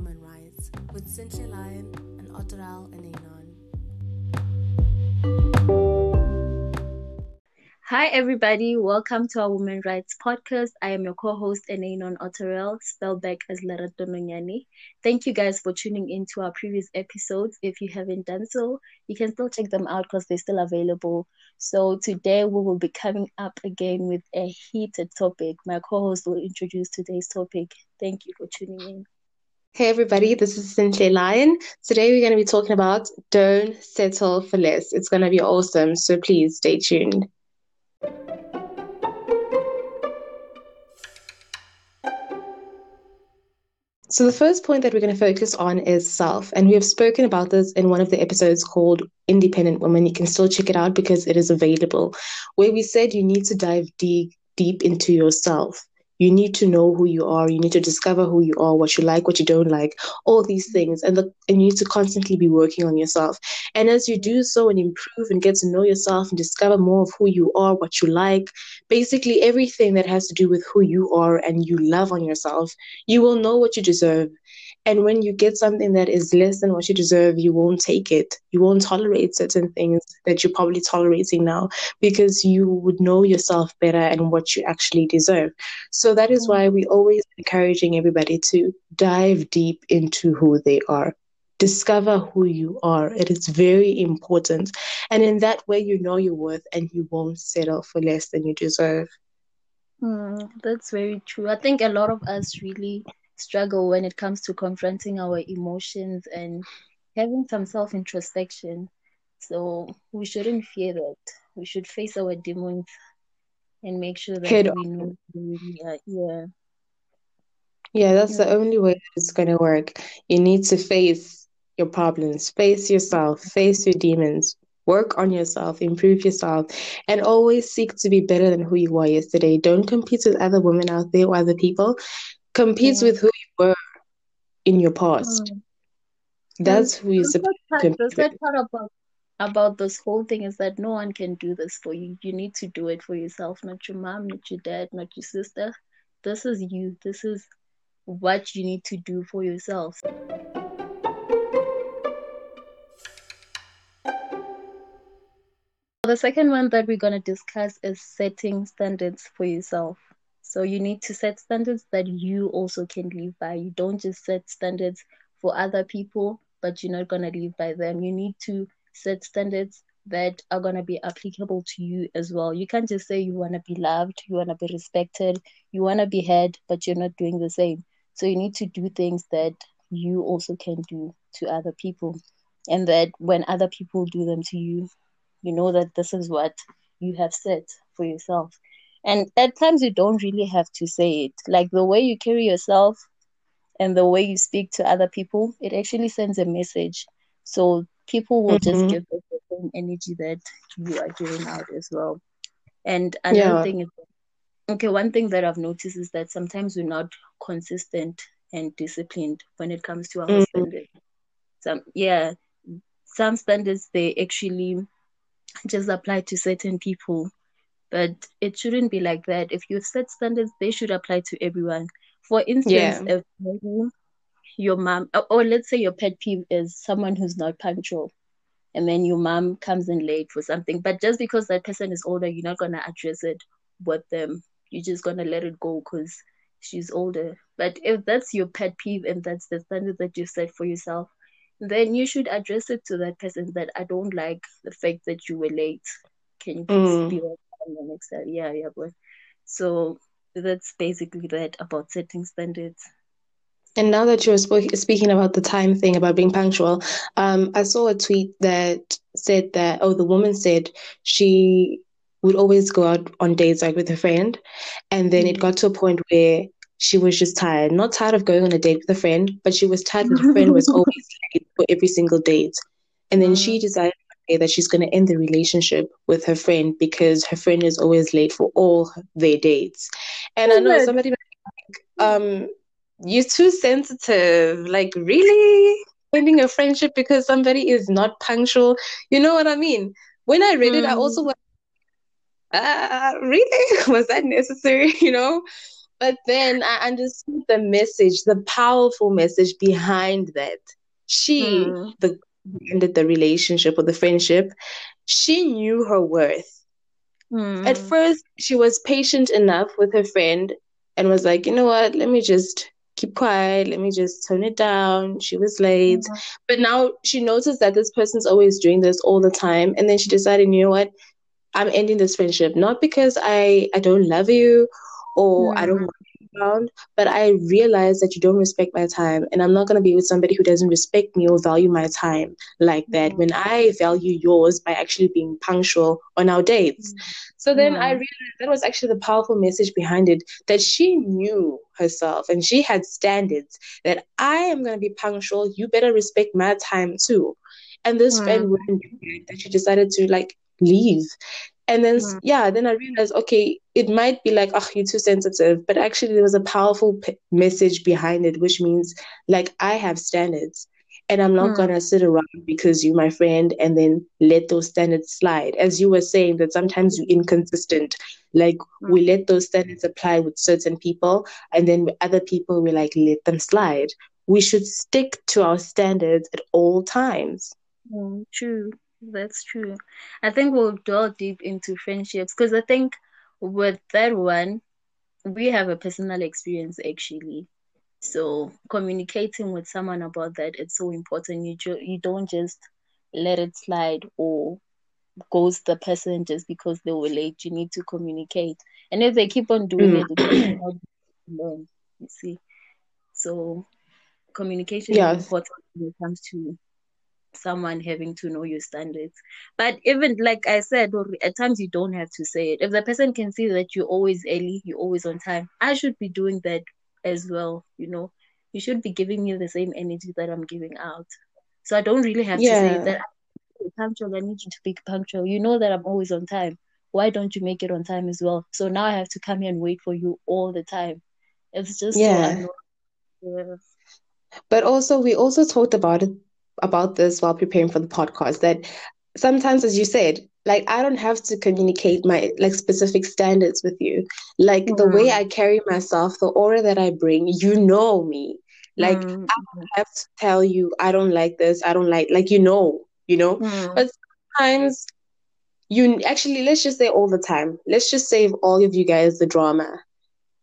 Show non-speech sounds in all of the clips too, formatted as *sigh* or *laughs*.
Women Rights with Cynthia Lyon and Otoral Enanon. Hi, everybody. Welcome to our Women Rights Podcast. I am your co host, Enanon Otorel, spelled back as Larato Nonyani. Thank you guys for tuning in to our previous episodes. If you haven't done so, you can still check them out because they're still available. So, today we will be coming up again with a heated topic. My co host will introduce today's topic. Thank you for tuning in. Hey everybody, this is Cynthia Lyon. Today we're going to be talking about don't settle for less. It's going to be awesome, so please stay tuned. So, the first point that we're going to focus on is self. And we have spoken about this in one of the episodes called Independent Women. You can still check it out because it is available, where we said you need to dive deep, deep into yourself. You need to know who you are. You need to discover who you are, what you like, what you don't like, all these things. And, the, and you need to constantly be working on yourself. And as you do so and improve and get to know yourself and discover more of who you are, what you like, basically everything that has to do with who you are and you love on yourself, you will know what you deserve. And when you get something that is less than what you deserve, you won't take it. You won't tolerate certain things that you're probably tolerating now because you would know yourself better and what you actually deserve. So that is why we always encouraging everybody to dive deep into who they are. Discover who you are. It is very important. And in that way, you know your worth and you won't settle for less than you deserve. Mm, that's very true. I think a lot of us really struggle when it comes to confronting our emotions and having some self introspection. So we shouldn't fear that. We should face our demons and make sure that Head we know are. Yeah. Yeah, that's yeah. the only way it's going to work. You need to face your problems, face yourself, face your demons, work on yourself, improve yourself, and always seek to be better than who you were yesterday. Don't compete with other women out there or other people competes with who in your past. Mm. That's who to The sad part about about this whole thing is that no one can do this for you. You need to do it for yourself, not your mom, not your dad, not your sister. This is you. This is what you need to do for yourself. The second one that we're going to discuss is setting standards for yourself. So you need to set standards that you also can live by. You don't just set standards for other people, but you're not going to live by them. You need to set standards that are going to be applicable to you as well. You can't just say you want to be loved, you want to be respected, you want to be heard, but you're not doing the same. So you need to do things that you also can do to other people. And that when other people do them to you, you know that this is what you have set for yourself. And at times you don't really have to say it. Like the way you carry yourself and the way you speak to other people, it actually sends a message. So people will mm-hmm. just give the same energy that you are giving out as well. And another yeah. thing is okay, one thing that I've noticed is that sometimes we're not consistent and disciplined when it comes to our mm-hmm. standards. Some yeah, some standards they actually just apply to certain people but it shouldn't be like that. If you set standards, they should apply to everyone. For instance, yeah. if your mom, or let's say your pet peeve is someone who's not punctual, and then your mom comes in late for something, but just because that person is older, you're not gonna address it with them. You're just gonna let it go because she's older. But if that's your pet peeve and that's the standard that you set for yourself, then you should address it to that person that I don't like the fact that you were late. Can you please mm. be and next uh, yeah yeah but so that's basically that about setting standards and now that you're sp- speaking about the time thing about being punctual, um, I saw a tweet that said that, oh, the woman said she would always go out on dates like with a friend. And then it mm. got to a point where she was just tired, not tired of going on a date with a friend, but she was tired that the friend was *laughs* always late for every single date. And then she mm. decided that she's going to end the relationship with her friend because her friend is always late for all their dates. And oh, I know somebody like, um, you're too sensitive. Like, really? Ending a friendship because somebody is not punctual? You know what I mean? When I read mm. it, I also mm. went, uh, really? *laughs* Was that necessary? *laughs* You know? But then I understood the message, the powerful message behind that. She, mm. the ended the relationship or the friendship, she knew her worth. Mm. At first, she was patient enough with her friend and was like, you know what, let me just keep quiet, let me just tone it down. She was late. Mm-hmm. But now she noticed that this person's always doing this all the time. And then she decided, you know what, I'm ending this friendship. Not because I, I don't love you or mm-hmm. I don't mm. want around, but I realize that you don't respect my time, and I'm not gonna be with somebody who doesn't respect me or value my time like that. Mm-hmm. When I value yours by actually being punctual on our dates, mm-hmm. so then I realized that was actually the powerful message behind it. That she knew herself and she had standards. That I am gonna be punctual. You better respect my time too. And this mm-hmm. friend wouldn't do that. That she decided to like leave and then, mm. yeah, then I realized, okay, it might be like, oh, you're too sensitive. But actually, there was a powerful p- message behind it, which means, like, I have standards. And I'm not mm. going to sit around because you're my friend and then let those standards slide. As you were saying, that sometimes you're inconsistent. Like, mm. we let those standards apply with certain people, and then with other people, we like let them slide. We should stick to our standards at all times. Mm, true. That's true. I think we'll delve deep into friendships because I think with that one, we have a personal experience actually. So communicating with someone about that it's so important. You ju- you don't just let it slide or ghost the person just because they were late. You need to communicate, and if they keep on doing mm. it, learn. You see, so communication yes. is important when it comes to someone having to know your standards. But even like I said, at times you don't have to say it. If the person can see that you're always early, you're always on time, I should be doing that as well. You know, you should be giving me the same energy that I'm giving out. So I don't really have yeah. to say that I'm punctual. I need you to be punctual. You know that I'm always on time. Why don't you make it on time as well? So now I have to come here and wait for you all the time. It's just yeah. Yeah. But also, we also talked about it about this while preparing for the podcast that sometimes as you said like i don't have to communicate my like specific standards with you like mm. the way mm. i carry myself the aura that i bring you know me like mm. i don't have to tell you i don't like this i don't like like you know you know mm. but sometimes you actually let's just say all the time let's just save all of you guys the drama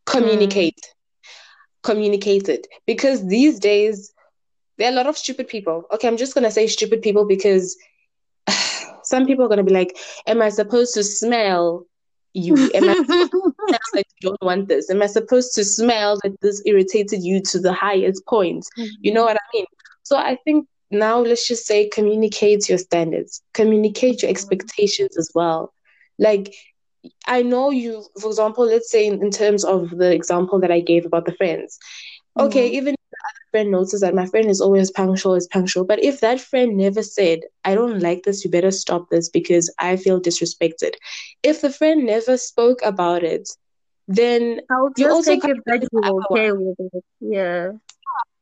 communicate mm. communicate it because these days there are a lot of stupid people. Okay, I'm just gonna say stupid people because *sighs* some people are gonna be like, "Am I supposed to smell you? Am I *laughs* smell that you don't want this? Am I supposed to smell that this irritated you to the highest point? Mm-hmm. You know what I mean? So I think now let's just say communicate your standards, communicate your expectations as well. Like I know you, for example, let's say in, in terms of the example that I gave about the friends. Okay, mm-hmm. even friend notices that my friend is always punctual, is punctual. But if that friend never said, I don't like this, you better stop this because I feel disrespected. If the friend never spoke about it, then I'll you also take it back you okay with it. Yeah.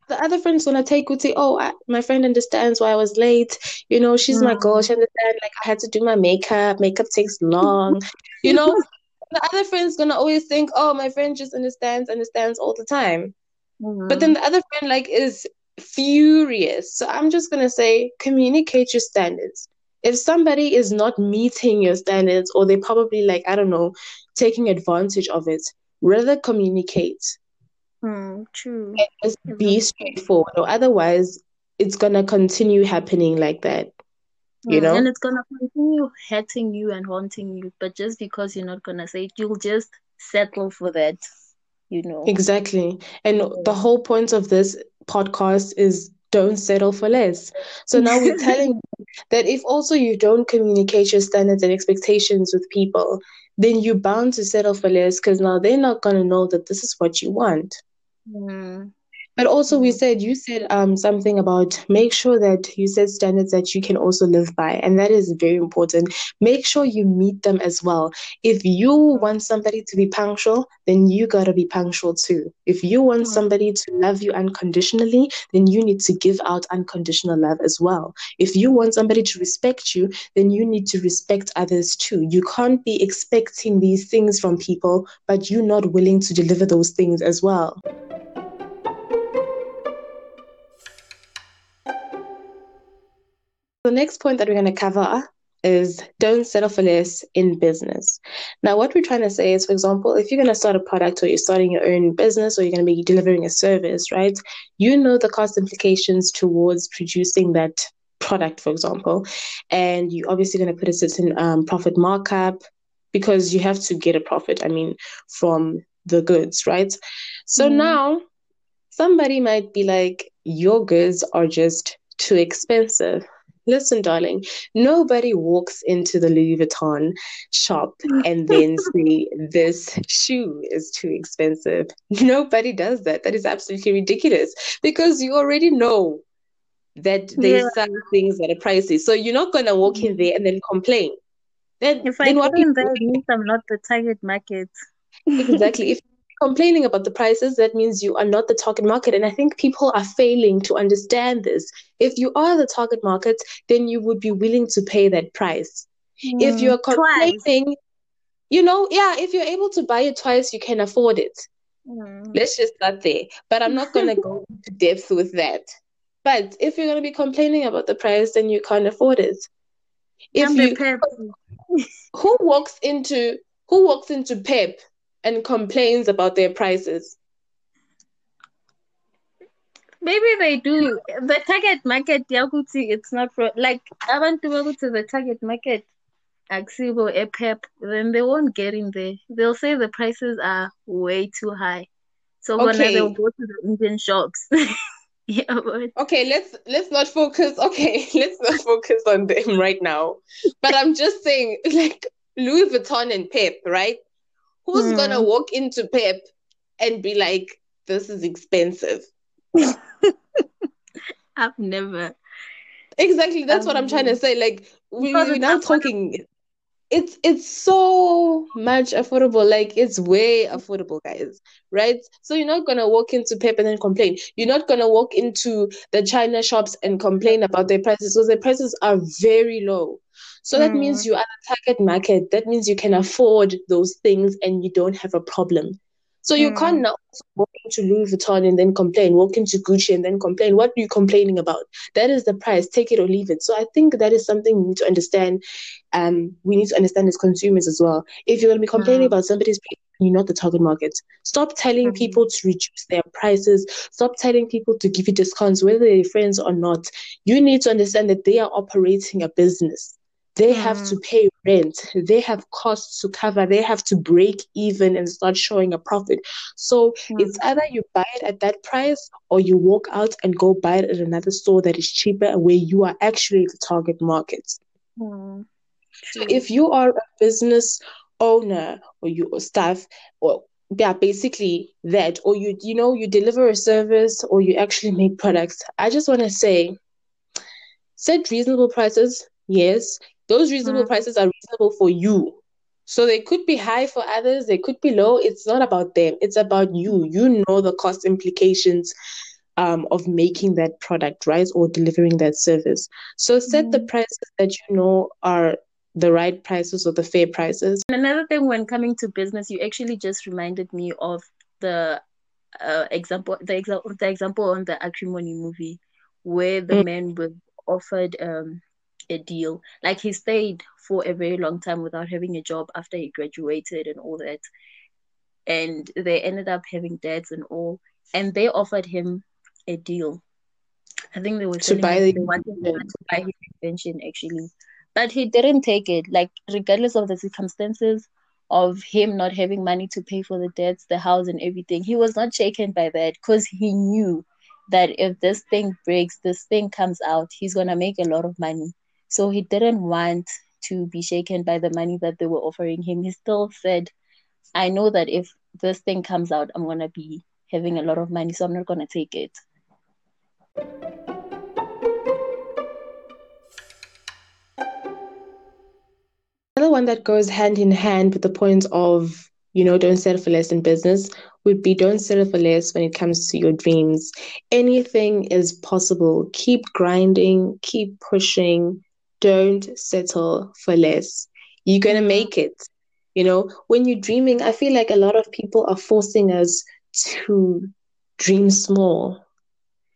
The other friend's gonna take would say, "Oh, I, my friend understands why I was late. You know, she's mm. my girl. She understands. Like I had to do my makeup. Makeup takes long. you know, *laughs* the other friend's gonna always think, "Oh, my friend just understands, understands all the time." Mm-hmm. But then the other friend like is furious. So I'm just gonna say communicate your standards. If somebody is not meeting your standards or they probably like, I don't know, taking advantage of it, rather communicate. Mm, true. And just be straightforward. Or otherwise it's gonna continue happening like that. You know? And it's gonna continue hurting you and haunting you. But just because you're not gonna say it, you'll just settle for that you know. Exactly. And the whole point of this podcast is don't settle for less. So now we're *laughs* telling that if also you don't communicate your standards and expectations with people then you're bound to settle for less because now they're not going to know that this is what you want. Mm. But also, we said you said um something about make sure that you set standards that you can also live by, and that is very important. Make sure you meet them as well. If you want somebody to be punctual, then you gotta be punctual too. If you want somebody to love you unconditionally, then you need to give out unconditional love as well. If you want somebody to respect you, then you need to respect others too. You can't be expecting these things from people, but you're not willing to deliver those things as well. The next point that we're going to cover is don't settle for less in business. Now, what we're trying to say is, for example, if you're going to start a product or you're starting your own business or you're going to be delivering a service, right? You know the cost implications towards producing that product, for example, and you're obviously going to put a certain um, profit markup because you have to get a profit, I mean, from the goods, right? So mm. now somebody might be like, your goods are just too expensive Listen, darling, nobody walks into the Louis Vuitton shop and then *laughs* say, This shoe is too expensive. Nobody does that. That is absolutely ridiculous because you already know that they yeah. sell things at a pricey. So you're not going to walk in there and then complain. Then, if then I what in there, means I'm not the target market. exactly. If *laughs* complaining about the prices, that means you are not the target market. And I think people are failing to understand this. If you are the target market, then you would be willing to pay that price. Mm, if you're complaining, twice. you know, yeah, if you're able to buy it twice, you can afford it. Mm. Let's just start there. But I'm not going to go *laughs* into depth with that. But if you're going to be complaining about the price, then you can't afford it. If you, *laughs* who walks into who walks into Pep and complains about their prices? Maybe they do. The target market, Yakuti, it's not for like I want to go to the target market, Axibo, Epep, then they won't get in there. They'll say the prices are way too high. So okay. when they'll go to the Indian shops. *laughs* yeah, but... Okay, let's let's not focus. Okay, *laughs* let's not focus on them right now. But I'm just saying, *laughs* like Louis Vuitton and Pep, right? Who's mm. gonna walk into Pep and be like, "This is expensive"? *laughs* I've never. Exactly, that's I've what I'm trying to say. Like we, we're now talking. It's it's so much affordable. Like it's way affordable, guys. Right? So you're not gonna walk into Pep and then complain. You're not gonna walk into the China shops and complain about their prices because their prices are very low. So that mm. means you are the target market. That means you can afford those things and you don't have a problem. So you mm. can't now walk into Louis Vuitton and then complain, walk into Gucci and then complain. What are you complaining about? That is the price. Take it or leave it. So I think that is something we need to understand. Um, we need to understand as consumers as well. If you're going to be complaining mm. about somebody's you're not the target market. Stop telling mm-hmm. people to reduce their prices. Stop telling people to give you discounts, whether they're friends or not. You need to understand that they are operating a business. They mm. have to pay rent. They have costs to cover. They have to break even and start showing a profit. So mm. it's either you buy it at that price or you walk out and go buy it at another store that is cheaper where you are actually the target market. Mm. So if you are a business owner or you or staff or yeah basically that or you you know you deliver a service or you actually make products i just want to say set reasonable prices yes those reasonable mm. prices are reasonable for you. So they could be high for others, they could be low. It's not about them, it's about you. You know the cost implications um, of making that product, right? Or delivering that service. So set mm. the prices that you know are the right prices or the fair prices. Another thing when coming to business, you actually just reminded me of the uh, example, the example, the example on the acrimony movie, where the mm. man was offered um a deal. Like he stayed for a very long time without having a job after he graduated and all that. And they ended up having debts and all. And they offered him a deal. I think they were to buy the they wanted to buy his invention actually. But he didn't take it. Like regardless of the circumstances of him not having money to pay for the debts, the house and everything, he was not shaken by that because he knew that if this thing breaks, this thing comes out, he's gonna make a lot of money. So he didn't want to be shaken by the money that they were offering him. He still said, I know that if this thing comes out, I'm going to be having a lot of money, so I'm not gonna take it. Another one that goes hand in hand with the point of, you know, don't settle for less in business would be don't settle for less when it comes to your dreams. Anything is possible. Keep grinding, keep pushing. Don't settle for less. You're going to mm-hmm. make it. You know, when you're dreaming, I feel like a lot of people are forcing us to dream small.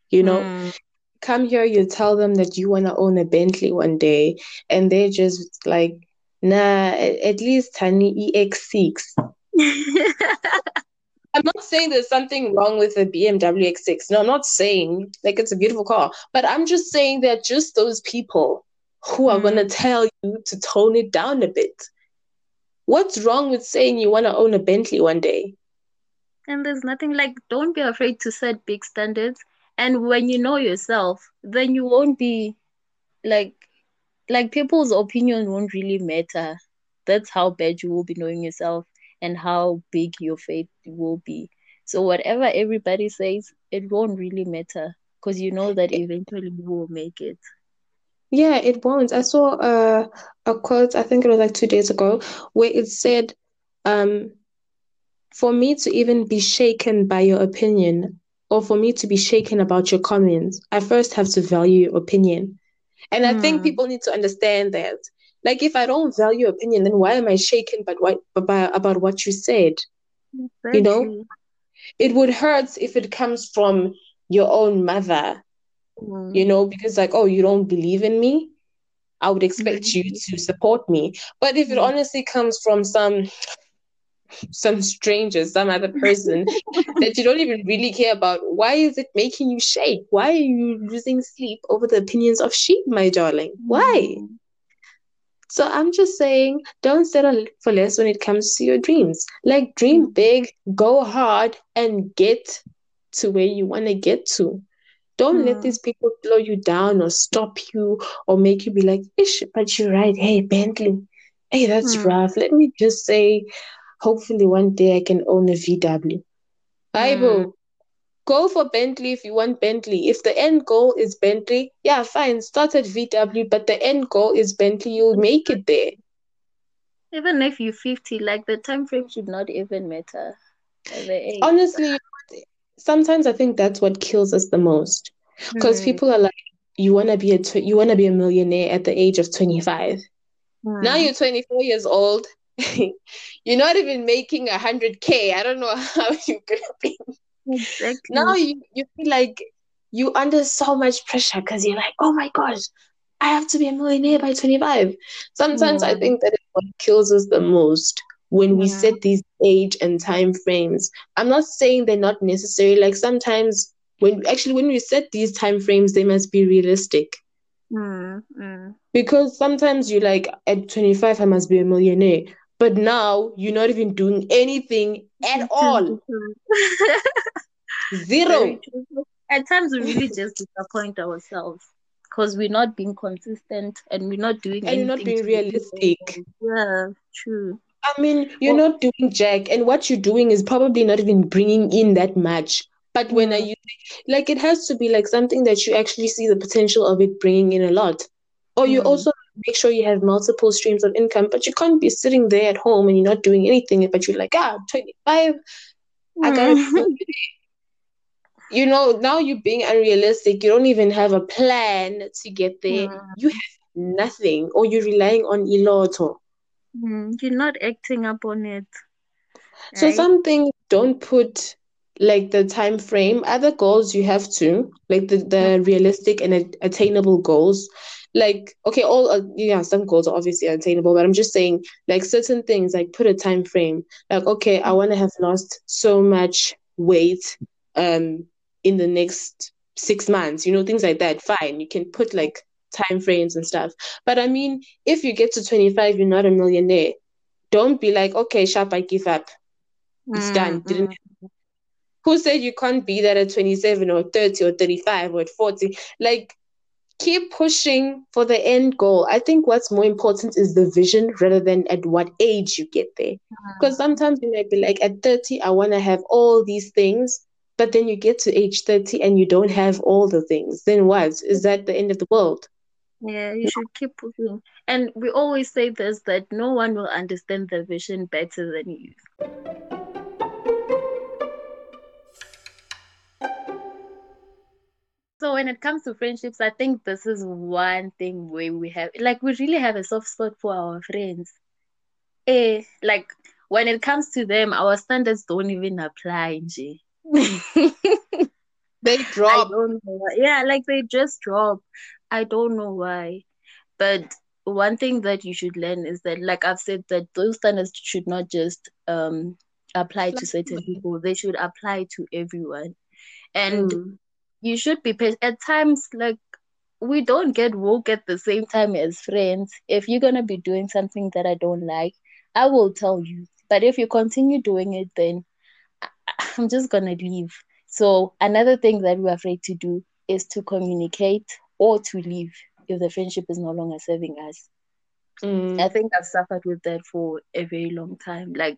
You know, mm. come here, you tell them that you want to own a Bentley one day, and they're just like, nah, at least honey EX6. *laughs* I'm not saying there's something wrong with the BMW X6. No, I'm not saying like it's a beautiful car, but I'm just saying that just those people who are going to tell you to tone it down a bit. What's wrong with saying you want to own a Bentley one day? And there's nothing like, don't be afraid to set big standards. And when you know yourself, then you won't be like, like people's opinion won't really matter. That's how bad you will be knowing yourself and how big your faith will be. So whatever everybody says, it won't really matter because you know that eventually you will make it. Yeah, it won't. I saw a a quote, I think it was like two days ago, where it said, um, for me to even be shaken by your opinion or for me to be shaken about your comments, I first have to value your opinion. And mm. I think hmm. people need to understand that. Like, if I don't value your opinion, then why am I shaken by what, by, about what you said? you know, it would hurt if it comes from your own mother mm. you know, because like, oh, you don't believe in me. I would expect mm-hmm. you to support me. But if it mm. honestly comes from some some stranger, some other person *laughs* that you don't even really care about, why is it making you shake? Why are you losing sleep over the opinions of sheep, my darling? Why? Mm. So I'm just saying, don't settle for less when it comes to your dreams. Like, dream mm. big, go hard, and get to where you want to get to. Don't let hmm. these people slow you down or stop you or make you be like, Ish, but you're right. Hey, Bentley. Hey, that's mm. rough. Let me just say, hopefully one day I can own a VW. Bible. Mm. Go for Bentley if you want Bentley. If the end goal is Bentley, yeah, fine. Start at VW, but the end goal is Bentley. You'll make it there. Even if you're 50, like the time frame should not even matter. Honestly, sometimes I think that's what kills us the most because mm. people are like, you want to be a tw- you want to be a millionaire at the age of 25. Mm. Now you're 24 years old. *laughs* you're not even making a hundred k. I don't know *laughs* how you're gonna be. Exactly. Now you, you feel like you under so much pressure because you're like, oh my gosh, I have to be a millionaire by 25. Sometimes I think that is what kills us the most when we set these age and time frames. I'm not saying they're not necessary. Like sometimes when actually when we set these time frames, they must be realistic. Mm, mm. Because sometimes you're like at 25, I must be a millionaire. But now you're not even doing anything at all. *laughs* Zero. At times we really just disappoint ourselves because we're not being consistent and we're not doing and anything. not being realistic. Yeah, true. I mean, you're well, not doing jack, and what you're doing is probably not even bringing in that much. But when I use like it has to be like something that you actually see the potential of it bringing in a lot. Or you mm. also make sure you have multiple streams of income, but you can't be sitting there at home and you're not doing anything, but you're like, ah, 25, mm. I got You know, now you're being unrealistic. You don't even have a plan to get there. Mm. You have nothing, or you're relying on Iloto. Mm, you're not acting up on it. Right? So some things don't put like the time frame. Other goals you have to like the the realistic and attainable goals. Like okay, all uh, yeah, some goals are obviously attainable, but I'm just saying like certain things like put a time frame. Like okay, I want to have lost so much weight um in the next six months. You know things like that. Fine, you can put like time frames and stuff. But I mean, if you get to 25, you're not a millionaire. Don't be like, okay, sharp, I give up. It's mm-hmm. done. Didn't who said you can't be that at 27 or 30 or 35 or at 40? Like keep pushing for the end goal. I think what's more important is the vision rather than at what age you get there. Because mm-hmm. sometimes you might be like, at 30, I want to have all these things. but then you get to age 30 and you don't have all the things, then what? Is that the end of the world? Yeah, you should keep pushing. And we always say this that no one will understand the vision better than you. So when it comes to friendships, I think this is one thing where we have like we really have a soft spot for our friends. Eh, like when it comes to them, our standards don't even apply, Nji. *laughs* They drop. I don't know why. Yeah, like they just drop. I don't know why. But one thing that you should learn is that, like I've said, that those standards should not just um apply to certain people, they should apply to everyone. And Mm. you should be patient. At times, like we don't get woke at the same time as friends. If you're gonna be doing something that I don't like, I will tell you. But if you continue doing it, then I'm just gonna leave. So another thing that we're afraid to do is to communicate or to leave if the friendship is no longer serving us. Mm. I think I've suffered with that for a very long time. Like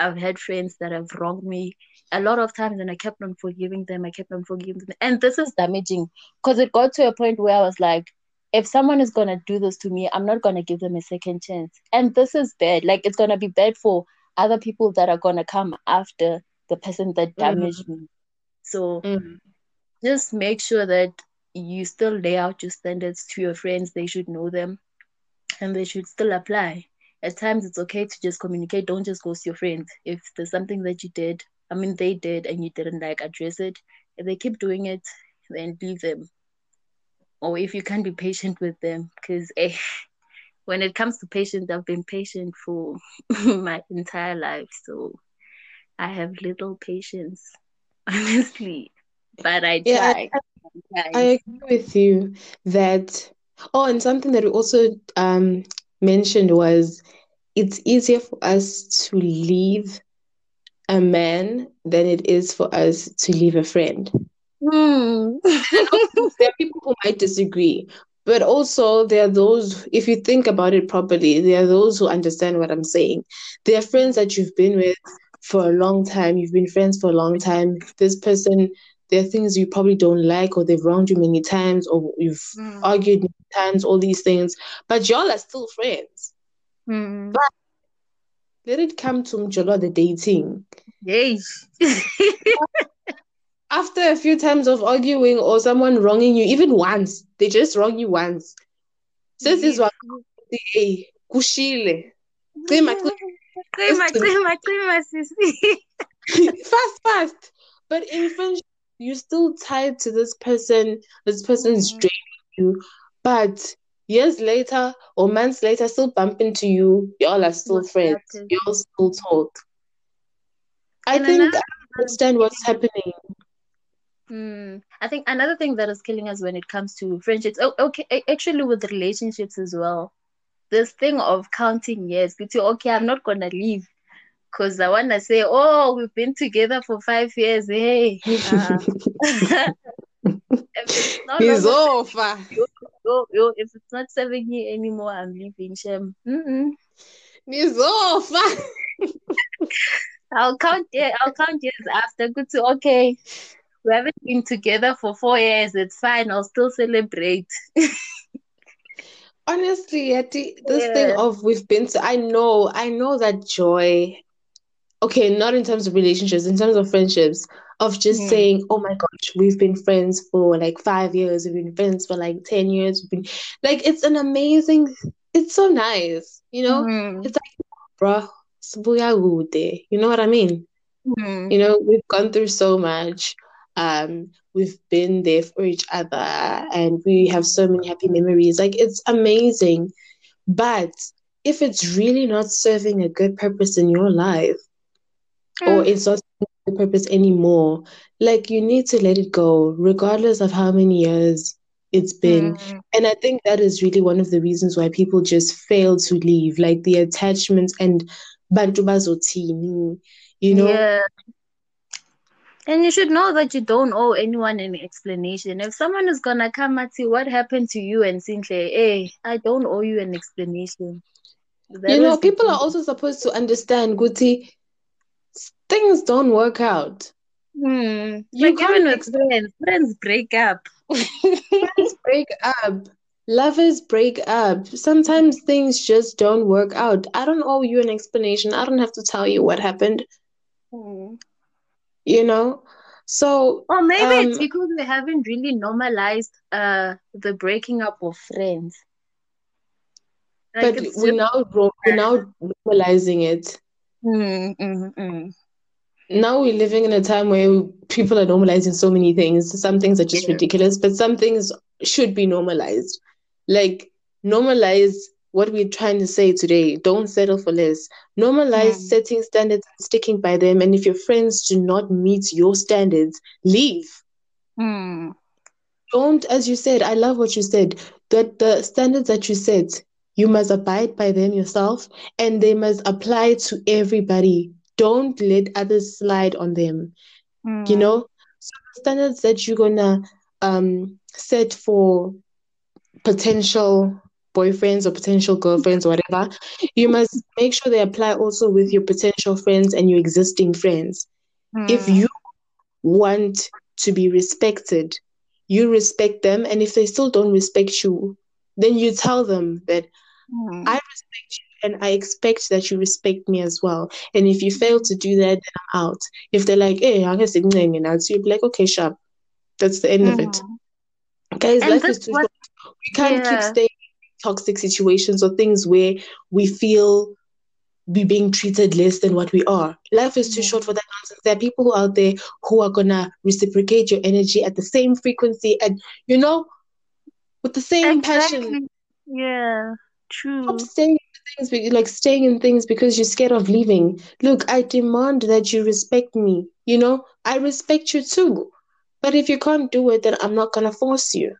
I've had friends that have wronged me a lot of times and I kept on forgiving them. I kept on forgiving them. And this is damaging because it got to a point where I was like, if someone is gonna do this to me, I'm not gonna give them a second chance. And this is bad. Like it's gonna be bad for other people that are gonna come after the person that damaged me. So Mm. just make sure that you still lay out your standards to your friends. They should know them and they should still apply. At times, it's okay to just communicate. Don't just ghost your friends. If there's something that you did, I mean, they did, and you didn't like address it, if they keep doing it, then leave them. Or if you can't be patient with them, because eh, *laughs* when it comes to patience, I've been patient for *laughs* my entire life. So I have little patience, *laughs* honestly. But I Yeah, try. I, I I agree with you that. Oh, and something that we also um mentioned was it's easier for us to leave a man than it is for us to leave a friend. Hmm. *laughs* There are people who might disagree, but also there are those, if you think about it properly, there are those who understand what I'm saying. There are friends that you've been with for a long time, you've been friends for a long time. This person, there are things you probably don't like, or they've wronged you many times, or you've Hmm. argued many times, all these things, but y'all are still friends. Hmm. Let it come to Mjolo the dating. Yay. *laughs* After a few times of arguing or someone wronging you, even once, they just wrong you once. This is what hey, kushile. Cima, Cima, cima, cima, fast, fast. But in friendship, you're still tied to this person. This person's Mhm. draining you. But years later or months later, still bump into you. Y'all are still that friends. Y'all still talk. I And think I understand what's happening. Hmm. I think another thing that is killing us when it comes to friendships, oh, okay, actually with relationships as well. This thing of counting years, okay, I'm not gonna leave because I wanna say, oh, we've been together for five years. Hey, uh, He's over. yo, yo, if it's not seven year anymore, I'm leaving. Shem. Mm-mm. He's over. I'll count. Yeah, I'll count years after. Good to okay. We haven't been together for four years. It's fine. I'll still celebrate. Honestly, Yeti, this thing of we've been to, I know, I know that joy. Okay, not in terms of relationships, in terms of friendships, of just Hmm. saying, oh my gosh, we've been friends for like five years, we've been friends for like 10 years, we've been like, it's an amazing, it's so nice, you know? Hmm. It's like, kude. You know what I mean? Hmm. You know, we've gone through so much. Um, we've been there for each other and we have so many happy memories. Like it's amazing. But if it's really not serving a good purpose in your life, or Mm. it's not good purpose anymore, like you need to let it go, regardless of how many years it's been. Hmm. And I think that is really one of the reasons why people just fail to leave, like the attachments and bantu bazothini, you know? Yeah. And you should know that you don't owe anyone any explanation. If someone is gonna come at you, what happened to you and Sinclair? Hey, I don't owe you an explanation. That You know, people are also supposed to understand, Guti, things don't work out. Hmm. You can't with friends, friends break up. Friends break up. Lovers break up. Sometimes things just don't work out. I don't owe you an explanation. I don't have to tell you what happened, Hmm. you know? So, Or maybe it's um, because we haven't really normalized uh the breaking up of friends. Like but we're now we're *laughs* now normalizing it. mm, mm, mm. Now we're living in a time where people are normalizing so many things. Some things are just Yeah. ridiculous, but some things should be normalized. Like normalize what we're trying to say today. Don't settle for less. Normalize Mm. setting standards and sticking by them. And if your friends do not meet your standards, leave. Mm. Don't, as you said, I love what you said, that the standards that you set, you must abide by them yourself and they must apply to everybody. Don't let others slide on them. You Mm. know, so the standards that you're gonna um set for potential boyfriends or potential girlfriends or whatever, you must make sure they apply also with your potential friends and your existing friends. If Mm. you want to be respected, you respect them, and if they still don't respect you, then you tell them that Mm. I respect you and I expect that you respect me as well. And if you fail to do that, then I'm out. If they're like, hey, I'm guess it's you'll be like, okay, sharp. That's the end of it. Mm. Guys, And life is too short. We can't keep staying in toxic situations or things where we feel we're being treated less than what we are. Life is too Mm. short for that nonsense. There are people out there who are gonna reciprocate your energy at the same frequency and you know, with the same passion. Exactly. Yeah. Stop True. staying in things be- like staying in things because you're scared of leaving. Look, I demand that you respect me. You know, I respect you too. But if you can't do it, then I'm not gonna force you.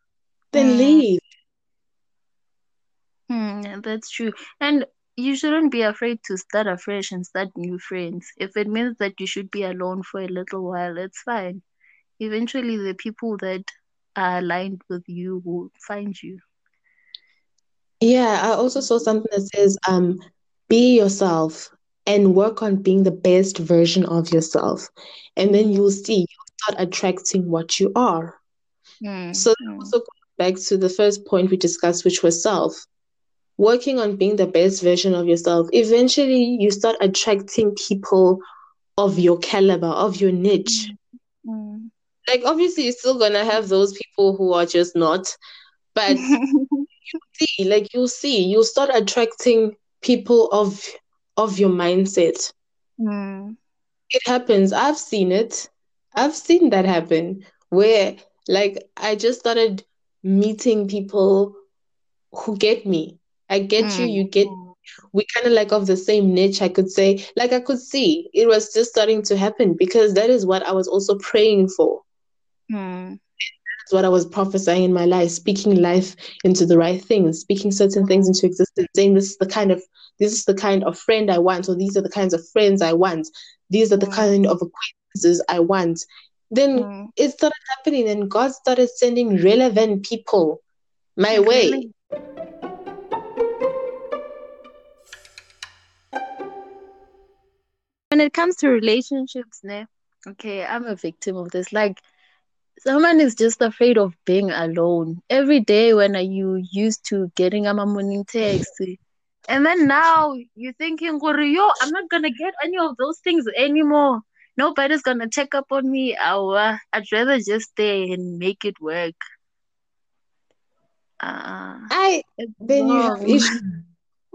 Then Mm. leave. Mm. That's true. And you shouldn't be afraid to start afresh and start new friends. If it means that you should be alone for a little while, it's fine. Eventually, the people that are aligned with you will find you. Yeah, I also saw something that says, um, be yourself and work on being the best version of yourself. And then you'll see, you'll start attracting what you are. Mm. So that Mm. also goes back to the first point we discussed, which was self. Working on being the best version of yourself. Eventually, you start attracting people of your caliber, of your niche. Mm. Like, obviously, you're still gonna have those people who are just not, but *laughs* see, like you'll see, you'll start attracting people of of your mindset. Mm. It happens. I've seen it. I've seen that happen where like I just started meeting people who get me. I get you, Mm. you get we kind of like of the same niche, I could say. Like I could see it was just starting to happen because that is what I was also praying for. Mm. What I was prophesying in my life, speaking life into the right things, speaking certain things into existence, saying this is the kind of this is the kind of friend I want, or these are the kinds of friends I want, these are the Mm. kind of acquaintances I want. Then Mm. it started happening, and God started sending relevant people my way. When it comes to relationships, ne, okay, I'm a victim of this. Like, someone is just afraid of being alone. Every day when are you used to getting a morning text, and then now you're thinking, "Gore, yo, I'm not gonna get any of those things anymore. Nobody's gonna check up on me. Awa, I'd rather just stay and make it work. Uh, I then you have issues. *laughs*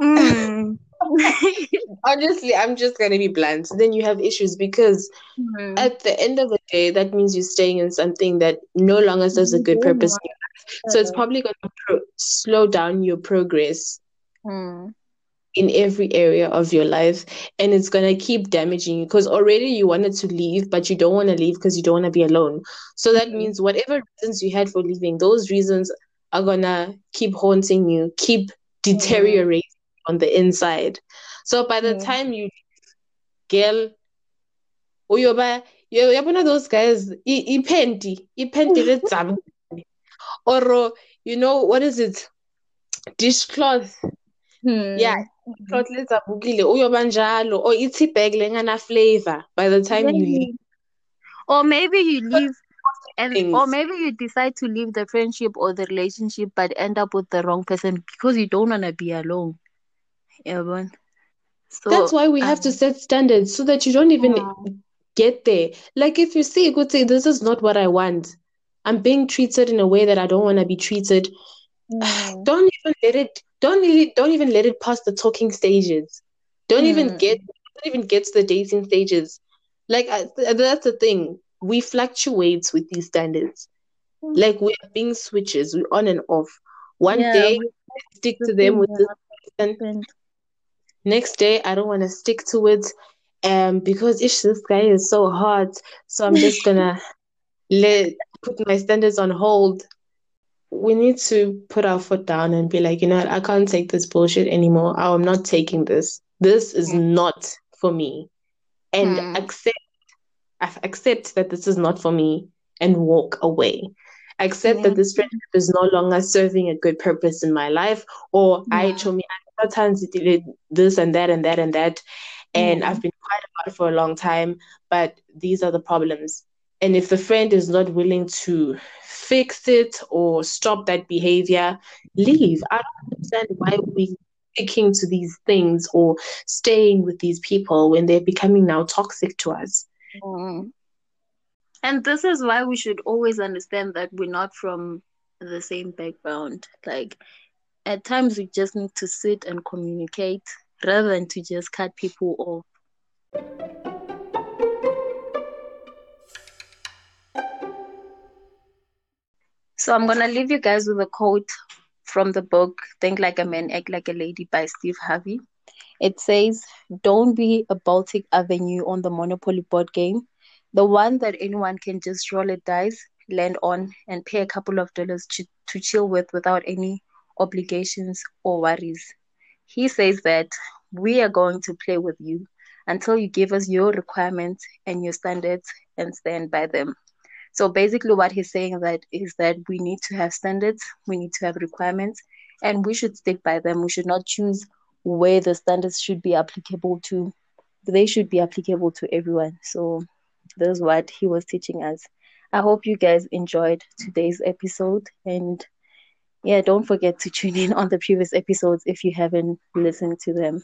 Mm. *laughs* *laughs* Honestly, I'm just gonna be blunt. Then you have issues because Mm. at the end of the day, that means you're staying in something that no longer serves a good purpose. want So it's probably gonna pro- slow down your progress Mm. in every area of your life and it's going to keep damaging you because already you wanted to leave but you don't want to leave because you don't want to be alone so that Mm. means whatever reasons you had for leaving those reasons are going to keep haunting you keep deteriorating on the inside. So by the time you girl uyoba yabona those guys i- ipenti ipenti ledzaba *laughs* or you know what is it? Dishcloth yeah Mm. cloth ledzabukile uyoba njalo. Or ithi bag lengana flavor by the time you leave. Or maybe you leave and Things. or maybe you decide to leave the friendship or the relationship but end up with the wrong person because you don't want to be alone man. so That's why we have to um, set standards so that you don't even yeah. get there. Like if you see, you could say, this is not what I want. I'm being treated in a way that I don't want to be treated. Mm. *sighs* Don't even let it. Don't really. Don't even let it past the talking stages. Don't even Mm. get. Don't even get to the dating stages. Like I, th- that's the thing. We fluctuate with these standards. Mm. Like we are being switches. We're on and off. One Yeah, day we- stick to them with this person. Next day, I don't want to stick to it, um, because ish, this guy is so hot. So I'm just gonna *laughs* let put my standards on hold. We need to put our foot down and be like, you know what, I can't take this bullshit anymore. I'm not taking this. This is not for me. And Hmm. accept ac- accept that this is not for me and walk away. Accept Yeah. that this friendship is no longer serving a good purpose in my life, or I Yeah. told me sometimes it did this and that and that and that, and Mhm. I've been quiet about it for a long time, but these are the problems. And if the friend is not willing to fix it or stop that behavior, leave. I don't understand why we sticking to these things or staying with these people when they're becoming now toxic to us. Mm. And this is why we should always understand that we're not from the same background. Like, at times, we just need to sit and communicate rather than to just cut people off. So, I'm going to leave you guys with a quote from the book Think Like a Man, Act Like a Lady by Steve Harvey. It says, Don't be a Baltic Avenue on the Monopoly board game, the one that anyone can just roll a dice, land on, and pay a couple of dollars to, to chill with without any obligations or worries. He says that we are going to play with you until you give us your requirements and your standards and stand by them. So basically, what he's saying that is that we need to have standards, we need to have requirements, and we should stick by them. We should not choose where the standards should be applicable to. They should be applicable to everyone. So that's what he was teaching us. I hope you guys enjoyed today's episode, and yeah, don't forget to tune in on the previous episodes if you haven't listened to them.